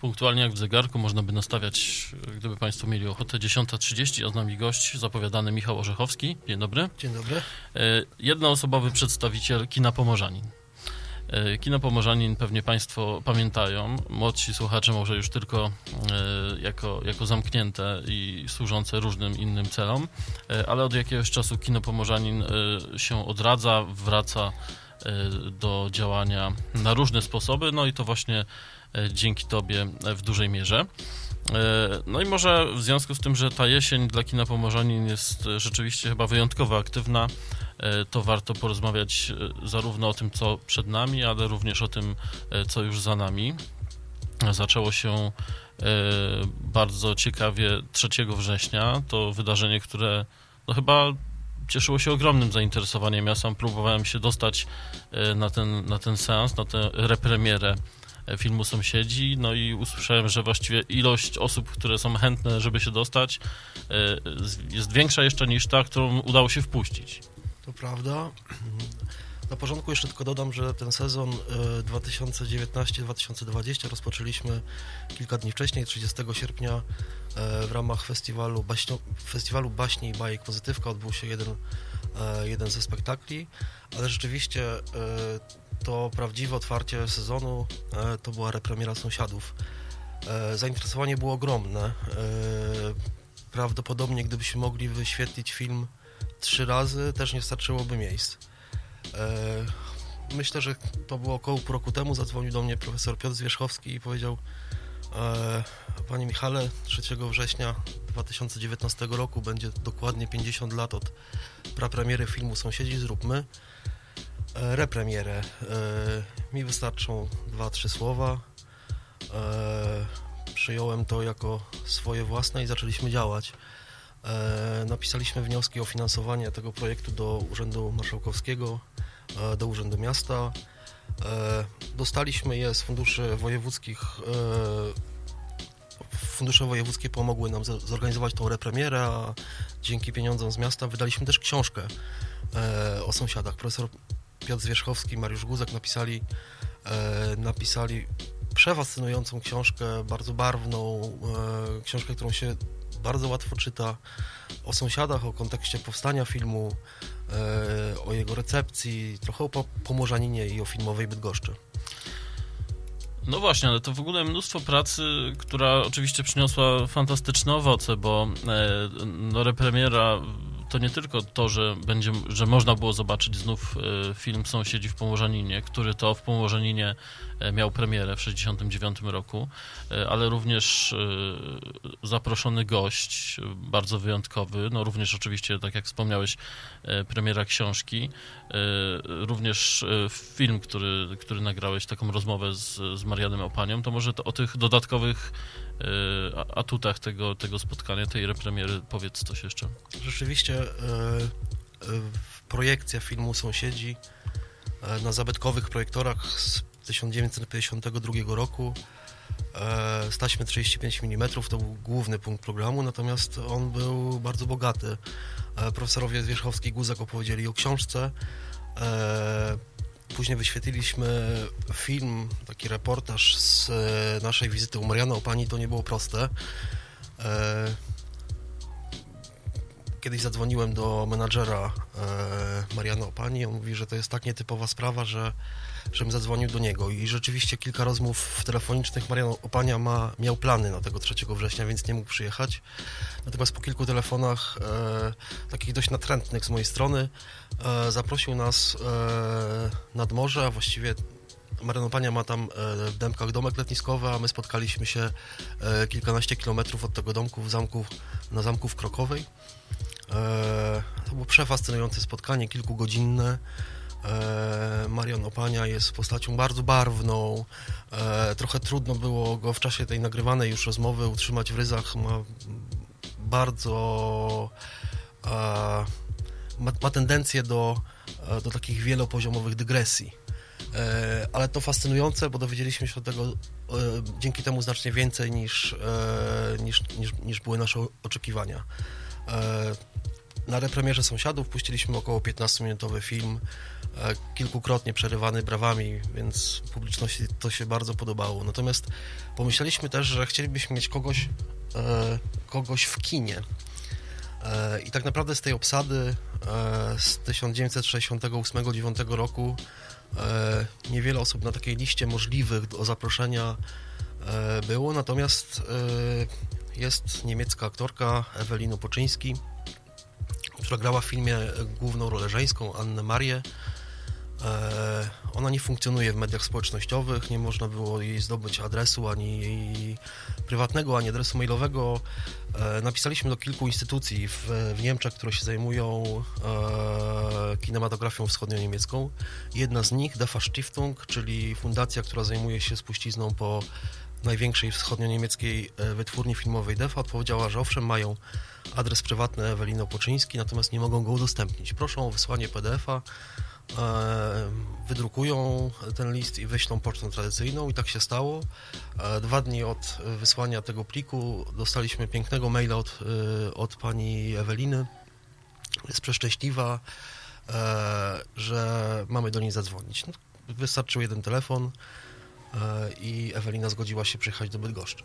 punktualnie jak w zegarku można by nastawiać, gdyby Państwo mieli ochotę, 10.30, a z nami gość zapowiadany Michał Orzechowski. Dzień dobry. Dzień dobry. E, jednoosobowy przedstawiciel kina Pomorzanin. E, kino Pomorzanin pewnie Państwo pamiętają, młodsi słuchacze może już tylko e, jako, jako zamknięte i służące różnym innym celom, ale od jakiegoś czasu Kino Pomorzanin się odradza, wraca do działania na różne sposoby, no i to właśnie dzięki Tobie e, w dużej mierze. E, no i może w związku z tym, że ta jesień dla kina Pomorzanin jest rzeczywiście chyba wyjątkowo aktywna, to warto porozmawiać zarówno o tym, co przed nami, ale również o tym, co już za nami. Zaczęło się bardzo ciekawie 3 września. To wydarzenie, które no chyba cieszyło się ogromnym zainteresowaniem. Ja sam próbowałem się dostać na ten, na ten seans, na tę repremierę filmu Sąsiedzi, no i usłyszałem, że właściwie ilość osób, które są chętne, żeby się dostać, e, jest większa jeszcze niż ta, którą udało się wpuścić. To prawda. Na porządku jeszcze tylko dodam, że ten sezon 2019-2020 e, rozpoczęliśmy kilka dni wcześniej, 30 sierpnia e, w ramach festiwalu, festiwalu Baśni i Bajek Pozytywka odbył się jeden, jeden ze spektakli, ale rzeczywiście to prawdziwe otwarcie sezonu e, to była repremiera Sąsiadów. E, zainteresowanie było ogromne. E, prawdopodobnie gdybyśmy mogli wyświetlić film trzy razy, też nie starczyłoby miejsc. Myślę, że to było około pół roku temu, zadzwonił do mnie profesor Piotr Zwierzchowski i powiedział Panie Michale, 3 września 2019 roku będzie dokładnie 50 lat od prapremiery filmu Sąsiedzi Zróbmy. E, repremierę. E, mi wystarczą dwa, trzy słowa. E, przyjąłem to jako swoje własne i zaczęliśmy działać. Napisaliśmy wnioski o finansowanie tego projektu do Urzędu Marszałkowskiego, do Urzędu Miasta. Dostaliśmy je z funduszy wojewódzkich. Fundusze wojewódzkie pomogły nam zorganizować tą repremierę, a dzięki pieniądzom z miasta wydaliśmy też książkę o sąsiadach. Profesor Piotr Zwierzchowski, Mariusz Guzek napisali, e, napisali przefascynującą książkę, bardzo barwną, e, książkę, którą się bardzo łatwo czyta, o sąsiadach, o kontekście powstania filmu, e, o jego recepcji, trochę o Pomorzaninie i o filmowej Bydgoszczy. No właśnie, ale to w ogóle mnóstwo pracy, która oczywiście przyniosła fantastyczne owoce, bo no, repremiera to nie tylko to, że, będzie, że można było zobaczyć znów e, film Sąsiedzi w Pomorzaninie, który to w Pomorzaninie miał premierę w 1969 roku, e, ale również zaproszony gość, bardzo wyjątkowy, no również oczywiście, tak jak wspomniałeś, premiera książki, również film, który, który nagrałeś, taką rozmowę z, z Marianem Opanią, to może to o tych dodatkowych atutach tego, tego spotkania, tej repremiery powiedz coś jeszcze. Rzeczywiście e, e, projekcja filmu Sąsiedzi e, na zabytkowych projektorach z 1952 roku z taśmy 35 mm to był główny punkt programu, natomiast on był bardzo bogaty. Profesorowie Zwierzchowski i Guzek opowiedzieli o książce. Później wyświetliliśmy film, taki reportaż z naszej wizyty u Mariana Opani. To nie było proste kiedyś zadzwoniłem do menadżera e, Mariana Opani, on mówi, że to jest tak nietypowa sprawa, że żebym zadzwonił do niego i rzeczywiście kilka rozmów telefonicznych Marian Opania ma, miał plany na tego 3 września, więc nie mógł przyjechać. Natomiast po kilku telefonach e, takich dość natrętnych z mojej strony e, zaprosił nas e, nad morze, a właściwie Marian Opania ma tam e, w Dębkach domek letniskowy, a my spotkaliśmy się e, kilkanaście kilometrów od tego domku w zamku, na zamku w Krokowej. E, to było przefascynujące spotkanie, kilkugodzinne. Marian Opania jest postacią bardzo barwną. Trochę trudno było go w czasie tej nagrywanej już rozmowy utrzymać w ryzach. Ma bardzo. Ma, ma tendencję do, do takich wielopoziomowych dygresji. Ale to fascynujące, bo dowiedzieliśmy się od tego dzięki temu znacznie więcej niż, niż, niż, niż były nasze oczekiwania. na repremierze Sąsiadów puściliśmy około 15-minutowy film, e, kilkukrotnie przerywany brawami, więc publiczności to się bardzo podobało. Natomiast pomyśleliśmy też, że chcielibyśmy mieć kogoś, e, kogoś w kinie. E, I tak naprawdę z tej obsady z 1968-9 roku niewiele osób na takiej liście możliwych do zaproszenia było, natomiast jest niemiecka aktorka Ewelina Poczyński, która grała w filmie główną rolę żeńską, Annę Marię. E, ona nie funkcjonuje w mediach społecznościowych, nie można było jej zdobyć adresu ani jej prywatnego, ani adresu mailowego. E, napisaliśmy do kilku instytucji w, w Niemczech, które się zajmują e, kinematografią wschodnio-niemiecką. Jedna z nich, Defa Stiftung, czyli fundacja, która zajmuje się spuścizną po największej wschodnio-niemieckiej wytwórni filmowej DEFA, odpowiedziała, że owszem, mają adres prywatny Eweliny Opoczyński, natomiast nie mogą go udostępnić. Proszą o wysłanie PDF-a, e, wydrukują ten list i wyślą pocztą tradycyjną i tak się stało. E, dwa dni od wysłania tego pliku dostaliśmy pięknego maila od, e, od pani Eweliny. Jest przeszczęśliwa, że mamy do niej zadzwonić. No, wystarczył jeden telefon i Ewelina zgodziła się przyjechać do Bydgoszczy.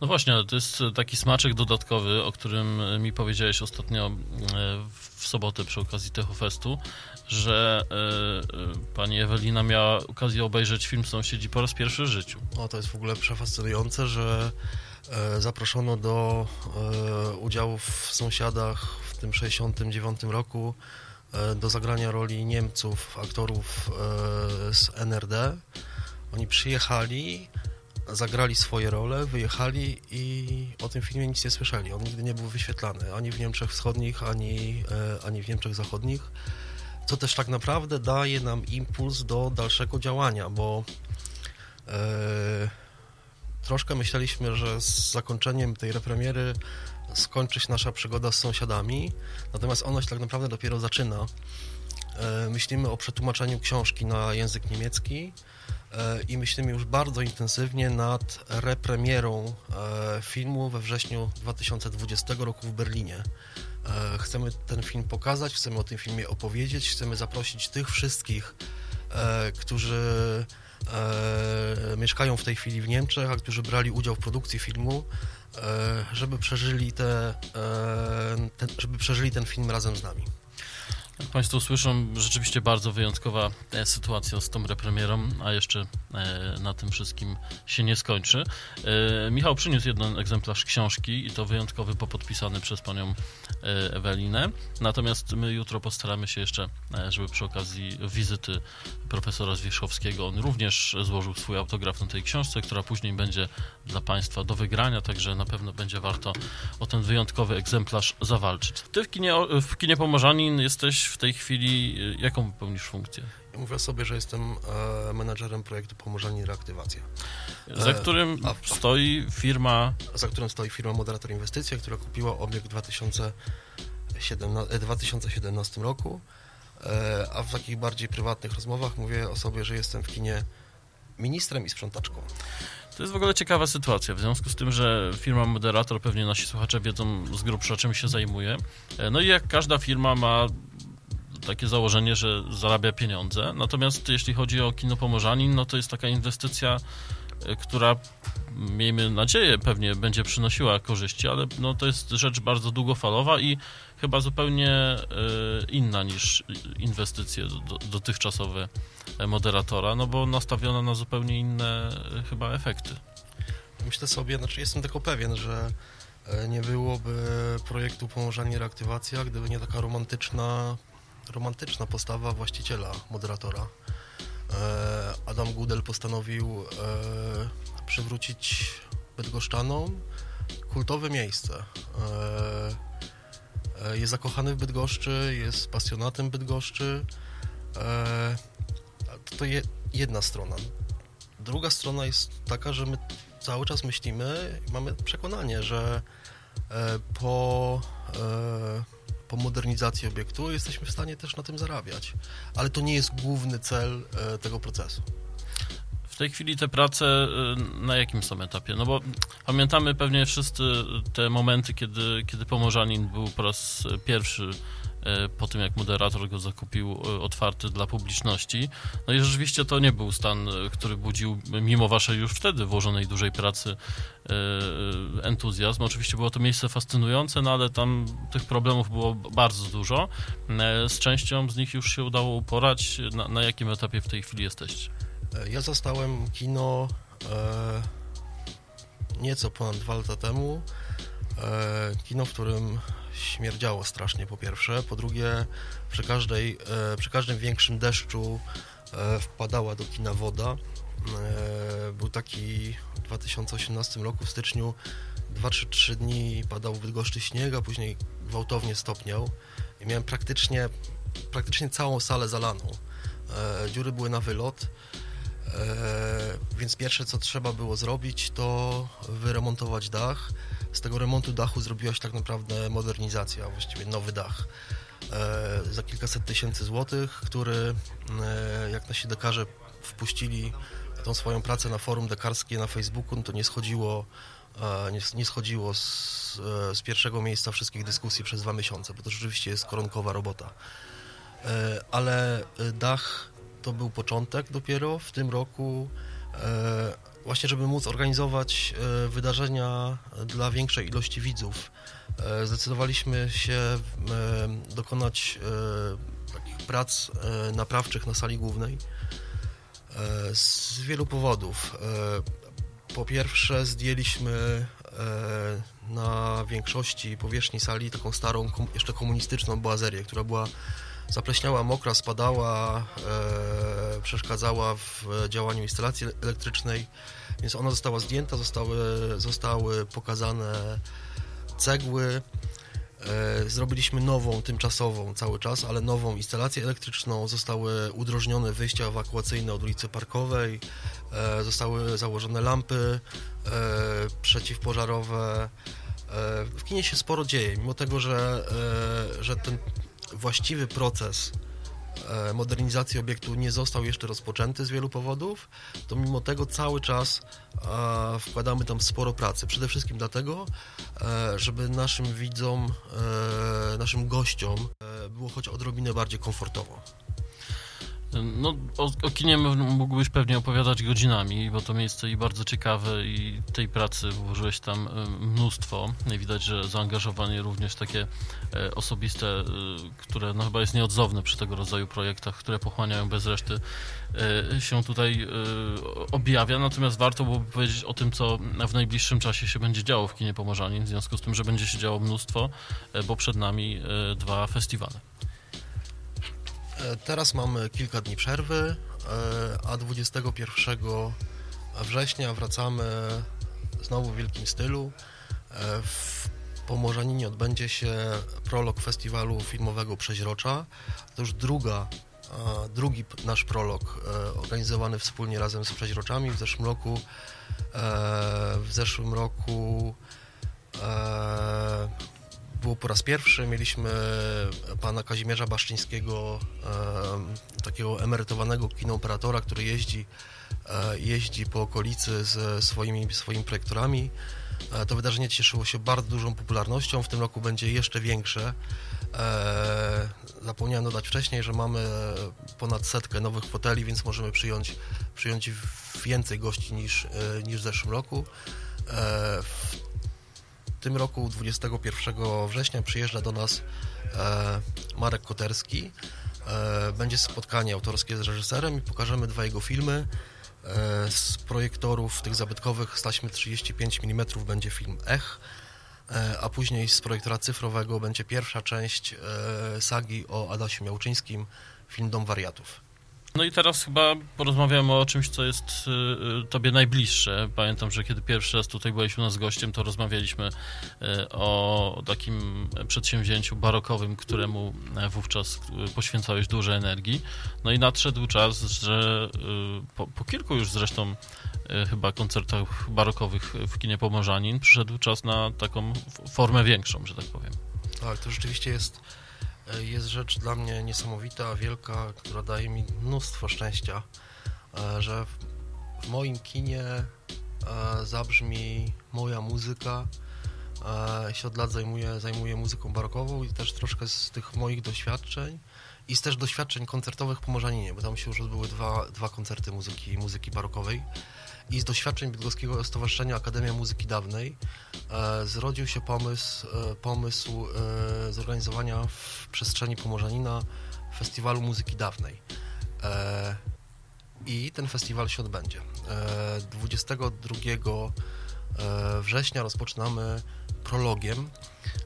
No właśnie, ale to jest taki smaczek dodatkowy, o którym mi powiedziałeś ostatnio e, w sobotę przy okazji Techofestu, że e, e, pani Ewelina miała okazję obejrzeć film Sąsiedzi po raz pierwszy w życiu. O, to jest w ogóle przefascynujące, że zaproszono do udziału w Sąsiadach w tym 69 roku do zagrania roli Niemców, aktorów z NRD. Oni przyjechali, zagrali swoje role, wyjechali i o tym filmie nic nie słyszeli. On nigdy nie był wyświetlany ani w Niemczech Wschodnich, ani, e, ani w Niemczech Zachodnich, co też tak naprawdę daje nam impuls do dalszego działania, bo e, troszkę myśleliśmy, że z zakończeniem tej repremiery skończy się nasza przygoda z sąsiadami, natomiast ona się tak naprawdę dopiero zaczyna. E, myślimy o przetłumaczeniu książki na język niemiecki, i myślimy już bardzo intensywnie nad repremierą e, filmu we wrześniu 2020 roku w Berlinie. E, chcemy ten film pokazać, chcemy o tym filmie opowiedzieć, chcemy zaprosić tych wszystkich, którzy mieszkają w tej chwili w Niemczech, a którzy brali udział w produkcji filmu, żeby przeżyli, te, żeby przeżyli ten film razem z nami. Jak Państwo słyszą, rzeczywiście bardzo wyjątkowa e, sytuacja z tą repremierą, a jeszcze e, na tym wszystkim się nie skończy. E, Michał przyniósł jeden egzemplarz książki i to wyjątkowy, popodpisany przez panią Ewelinę. Natomiast my jutro postaramy się jeszcze, żeby przy okazji wizyty profesora Zwierzchowskiego, on również złożył swój autograf na tej książce, która później będzie dla Państwa do wygrania, także na pewno będzie warto o ten wyjątkowy egzemplarz zawalczyć. Ty w kinie, w kinie Pomorzanin jesteś w tej chwili, y, jaką pełnisz funkcję? Mówię sobie, że jestem e, menadżerem projektu Pomorzanie Reaktywacja. Za e, którym a, stoi firma... Za którym stoi firma Moderator Inwestycja, która kupiła obiekt w 2017, 2017 roku, e, a w takich bardziej prywatnych rozmowach mówię o sobie, że jestem w kinie ministrem i sprzątaczką. To jest w ogóle ciekawa sytuacja, w związku z tym, że firma Moderator, pewnie nasi słuchacze wiedzą z grubsza czym się zajmuje. No i jak każda firma ma takie założenie, że zarabia pieniądze. Natomiast jeśli chodzi o kino Pomorzanin, no to jest taka inwestycja, e, która miejmy nadzieję pewnie będzie przynosiła korzyści, ale no to jest rzecz bardzo długofalowa i chyba zupełnie e, inna niż inwestycje dotychczasowe moderatora, no bo nastawiona na zupełnie inne e, chyba efekty. Myślę sobie, znaczy jestem tylko pewien, że nie byłoby projektu Pomorzanie Reaktywacja, gdyby nie taka romantyczna romantyczna postawa właściciela, moderatora. E, Adam Gudel postanowił e, przywrócić Bydgoszczanom kultowe miejsce. E, jest zakochany w Bydgoszczy, jest pasjonatem Bydgoszczy. To jedna strona. Druga strona jest taka, że my cały czas myślimy, mamy przekonanie, że po po modernizacji obiektu, jesteśmy w stanie też na tym zarabiać. Ale to nie jest główny cel e, tego procesu. tej chwili te prace na jakim są etapie? No bo pamiętamy pewnie wszyscy te momenty, kiedy, kiedy Pomorzanin był po raz pierwszy E, po tym jak moderator go zakupił e, otwarty dla publiczności. No i rzeczywiście to nie był stan, e, który budził, mimo waszej już wtedy włożonej dużej pracy, entuzjazm. Oczywiście było to miejsce fascynujące, no ale tam tych problemów było bardzo dużo. Z częścią z nich już się udało uporać. Na, na jakim etapie w tej chwili jesteście? Ja zastałem kino e, nieco ponad dwa lata temu. E, kino, w którym śmierdziało strasznie po pierwsze, po drugie przy, każdej, e, przy każdym większym deszczu e, wpadała do kina woda. Był taki w 2018 roku w styczniu 2-3 dni padał w Bydgoszczy śnieg, a później gwałtownie stopniał i miałem praktycznie, praktycznie całą salę zalaną. Dziury były na wylot, więc pierwsze co trzeba było zrobić to wyremontować dach, z tego remontu dachu zrobiła się tak naprawdę modernizacja, właściwie nowy dach e, za kilkaset tysięcy złotych, który e, jak nasi dekarze wpuścili tą swoją pracę na forum dekarskie na Facebooku, no to nie schodziło, e, nie, nie schodziło z, e, z, pierwszego miejsca wszystkich dyskusji przez dwa miesiące, bo to rzeczywiście jest koronkowa robota. E, ale e, dach to był początek dopiero w tym roku właśnie żeby móc organizować e, wydarzenia dla większej ilości widzów, e, zdecydowaliśmy się e, dokonać takich prac naprawczych na sali głównej z wielu powodów. Po pierwsze zdjęliśmy na większości powierzchni sali taką starą, jeszcze komunistyczną boazerię, która była zapleśniała, mokra, spadała, e, przeszkadzała w działaniu instalacji elektrycznej, więc ona została zdjęta, zostały, zostały pokazane cegły. E, zrobiliśmy nową, tymczasową cały czas, ale nową instalację elektryczną. Zostały udrożnione wyjścia ewakuacyjne od ulicy Parkowej, e, zostały założone lampy e, przeciwpożarowe. E, w kinie się sporo dzieje, mimo tego, że, e, że ten właściwy proces e, modernizacji obiektu nie został jeszcze rozpoczęty z wielu powodów, to mimo tego cały czas e, wkładamy tam sporo pracy. Przede wszystkim dlatego, e, żeby naszym widzom, naszym gościom było choć odrobinę bardziej komfortowo. No, o, o, kinie mógłbyś pewnie opowiadać godzinami, bo to miejsce i bardzo ciekawe i tej pracy włożyłeś tam e, mnóstwo. Widać, że zaangażowanie również takie e, osobiste, e, które no, chyba jest nieodzowne przy tego rodzaju projektach, które pochłaniają bez reszty, się tutaj objawia. Natomiast warto byłoby powiedzieć o tym, co w najbliższym czasie się będzie działo w kinie Pomorzanin, w związku z tym, że będzie się działo mnóstwo, bo przed nami dwa festiwale. E, teraz mamy kilka dni przerwy, e, a 21 września wracamy znowu w wielkim stylu. E, w Pomorzaninie odbędzie się prolog festiwalu filmowego Przeźrocza. To już druga, drugi nasz prolog organizowany wspólnie razem z Przeźroczami. W zeszłym roku w zeszłym roku było po raz pierwszy. Mieliśmy pana Kazimierza Baszczyńskiego, e, takiego emerytowanego kinooperatora, który jeździ, e, jeździ po okolicy ze swoimi, swoimi projektorami. E, to wydarzenie cieszyło się bardzo dużą popularnością. W tym roku będzie jeszcze większe. E, zapomniałem dodać wcześniej, że mamy ponad setkę nowych foteli, więc możemy przyjąć, przyjąć więcej gości niż, e, niż w zeszłym roku. E, tym roku 21 września przyjeżdża do nas e, Marek Koterski. E, będzie spotkanie autorskie z reżyserem i pokażemy dwa jego filmy. E, z projektorów tych zabytkowych z taśmy 35 mm będzie film Ech, a później z projektora cyfrowego będzie pierwsza część sagi o Adasiu Miałczyńskim, film Dom Wariatów. No i teraz chyba porozmawiamy o czymś, co jest y, y, tobie najbliższe. Pamiętam, że kiedy pierwszy raz tutaj byłeś u nas gościem, to rozmawialiśmy y, o takim przedsięwzięciu barokowym, któremu wówczas poświęcałeś dużo energii. No i nadszedł czas, że po, po kilku już zresztą chyba koncertach barokowych w kinie Pomorzanin przyszedł czas na taką formę większą, że tak powiem. Tak, to rzeczywiście jest jest rzecz dla mnie niesamowita, wielka, która daje mi mnóstwo szczęścia, e, że w moim kinie e, zabrzmi moja muzyka. E, się od lat zajmuję, zajmuję muzyką barokową i też troszkę z tych moich doświadczeń i z też doświadczeń koncertowych po Morzaninie, bo tam się już odbyły dwa, dwa koncerty muzyki, muzyki barokowej i z doświadczeń Bydgoskiego Stowarzyszenia Akademia Muzyki Dawnej e, zrodził się pomysł, e, pomysł e, zorganizowania w przestrzeni Pomorzanina festiwalu muzyki dawnej. E, I ten festiwal się odbędzie. E, 22 e, września rozpoczynamy prologiem.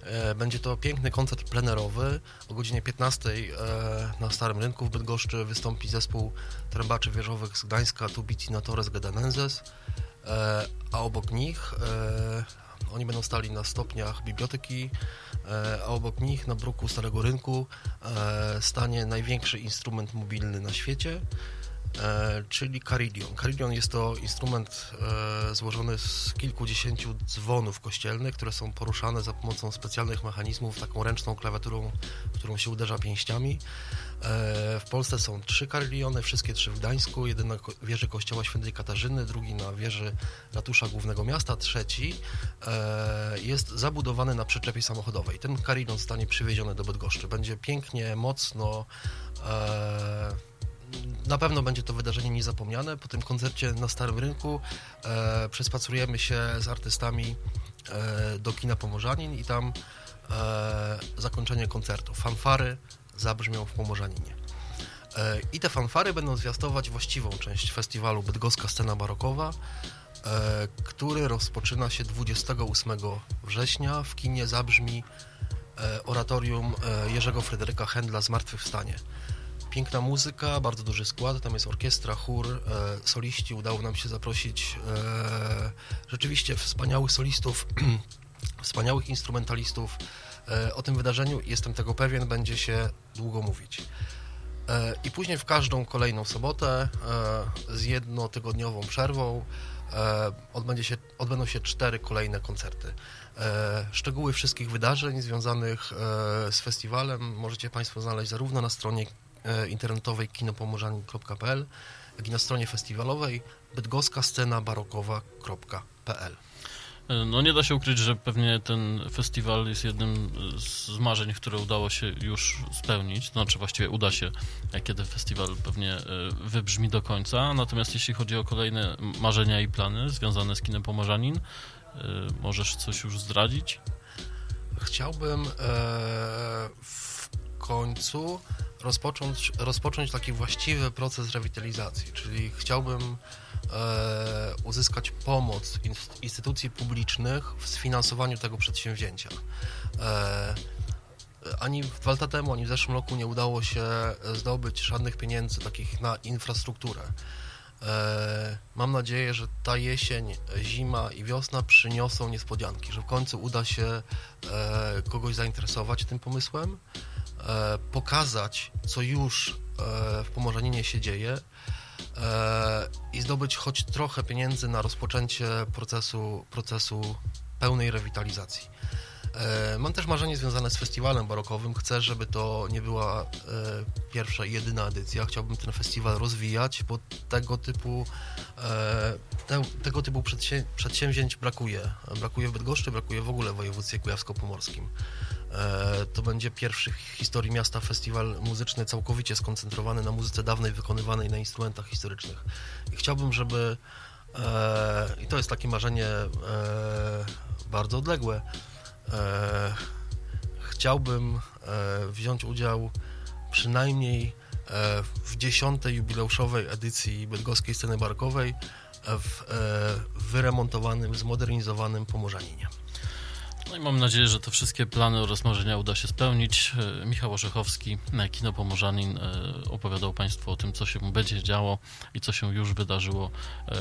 E, Będzie to piękny koncert plenerowy. O godzinie 15 e, na Starym Rynku w Bydgoszczy wystąpi zespół trębaczy wieżowych z Gdańska Tubiti Natores Gedanenses, e, a obok nich oni będą stali na stopniach biblioteki, a obok nich na bruku Starego Rynku stanie największy instrument mobilny na świecie, czyli carillon. Carillon jest to instrument e, złożony z kilkudziesięciu dzwonów kościelnych, które są poruszane za pomocą specjalnych mechanizmów, taką ręczną klawiaturą, którą się uderza pięściami. E, W Polsce są trzy carillony, wszystkie trzy w Gdańsku, jeden na wieży kościoła świętej Katarzyny, drugi na wieży ratusza głównego miasta, trzeci e, jest zabudowany na przyczepie samochodowej. Ten carillon zostanie przywieziony do Bydgoszczy. Będzie pięknie, mocno, e, na pewno będzie to wydarzenie niezapomniane. Po tym koncercie na Starym Rynku e, przespacerujemy się z artystami e, do kina Pomorzanin i tam e, zakończenie koncertu. Fanfary zabrzmią w Pomorzaninie. E, I te fanfary będą zwiastować właściwą część festiwalu Bydgoska Scena Barokowa, e, który rozpoczyna się 28 września. W kinie zabrzmi e, oratorium e, Jerzego Fryderyka Händla Zmartwychwstanie. Piękna muzyka, bardzo duży skład, tam jest orkiestra, chór, e, soliści. Udało nam się zaprosić e, rzeczywiście wspaniałych solistów, wspaniałych instrumentalistów. E, o tym wydarzeniu, jestem tego pewien, będzie się długo mówić. E, I później w każdą kolejną sobotę e, z jednotygodniową przerwą e, odbędzie się, odbędą się cztery kolejne koncerty. Szczegóły wszystkich wydarzeń związanych z festiwalem możecie Państwo znaleźć zarówno na stronie internetowej kinopomorzanin.pl, jak i na stronie festiwalowej bydgoska scena barokowa.pl. No nie da się ukryć, że pewnie ten festiwal jest jednym z marzeń, które udało się już spełnić. Znaczy właściwie uda się, kiedy festiwal pewnie e, wybrzmi do końca. Natomiast jeśli chodzi o kolejne marzenia i plany związane z kinem Pomorzanin, e, możesz coś już zdradzić? Chciałbym e, w końcu rozpocząć, rozpocząć taki właściwy proces rewitalizacji, czyli chciałbym e, uzyskać pomoc inst- instytucji publicznych w sfinansowaniu tego przedsięwzięcia. E, ani dwa lata temu, ani w zeszłym roku nie udało się zdobyć żadnych pieniędzy takich na infrastrukturę. E, Mam nadzieję, że ta jesień, zima i wiosna przyniosą niespodzianki, że w końcu uda się e, kogoś zainteresować tym pomysłem, pokazać, co już e, w Pomorzaninie się dzieje e, i zdobyć choć trochę pieniędzy na rozpoczęcie procesu, procesu pełnej rewitalizacji. E, Mam też marzenie związane z festiwalem barokowym. Chcę, żeby to nie była e, pierwsza i jedyna edycja. Chciałbym ten festiwal rozwijać, bo tego typu, e, te, tego typu przedsię, przedsięwzięć brakuje. Brakuje w Bydgoszczy, brakuje w ogóle w województwie kujawsko-pomorskim. To będzie pierwszy w historii miasta festiwal muzyczny całkowicie skoncentrowany na muzyce dawnej wykonywanej na instrumentach historycznych. I chciałbym, żeby i to jest takie marzenie bardzo odległe, chciałbym e, wziąć udział przynajmniej e, w dziesiątej jubileuszowej edycji bydgoskiej sceny barkowej e, w e, wyremontowanym, zmodernizowanym Pomorzaninie. No i mam nadzieję, że te wszystkie plany oraz marzenia uda się spełnić. E, Michał Orzechowski, e, Kino Pomorzanin, e, opowiadał Państwu o tym, co się będzie działo i co się już wydarzyło,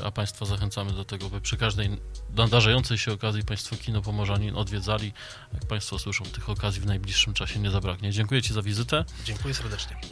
a Państwa zachęcamy do tego, by przy każdej nadarzającej się okazji Państwo Kino Pomorzanin odwiedzali. Jak Państwo słyszą, tych okazji w najbliższym czasie nie zabraknie. Dziękuję Ci za wizytę. Dziękuję serdecznie.